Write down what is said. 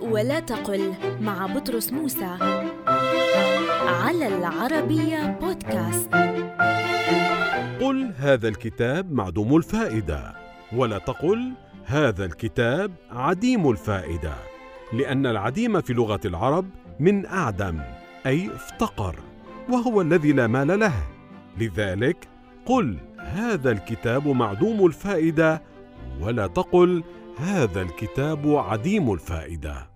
ولا تقل مع بطرس موسى. على العربية بودكاست. قل هذا الكتاب معدوم الفائدة ولا تقل هذا الكتاب عديم الفائدة لأن العديم في لغة العرب من أعدم أي افتقر وهو الذي لا مال له. لذلك قل هذا الكتاب معدوم الفائدة ولا تقل هذا الكتاب عديم الفائدة.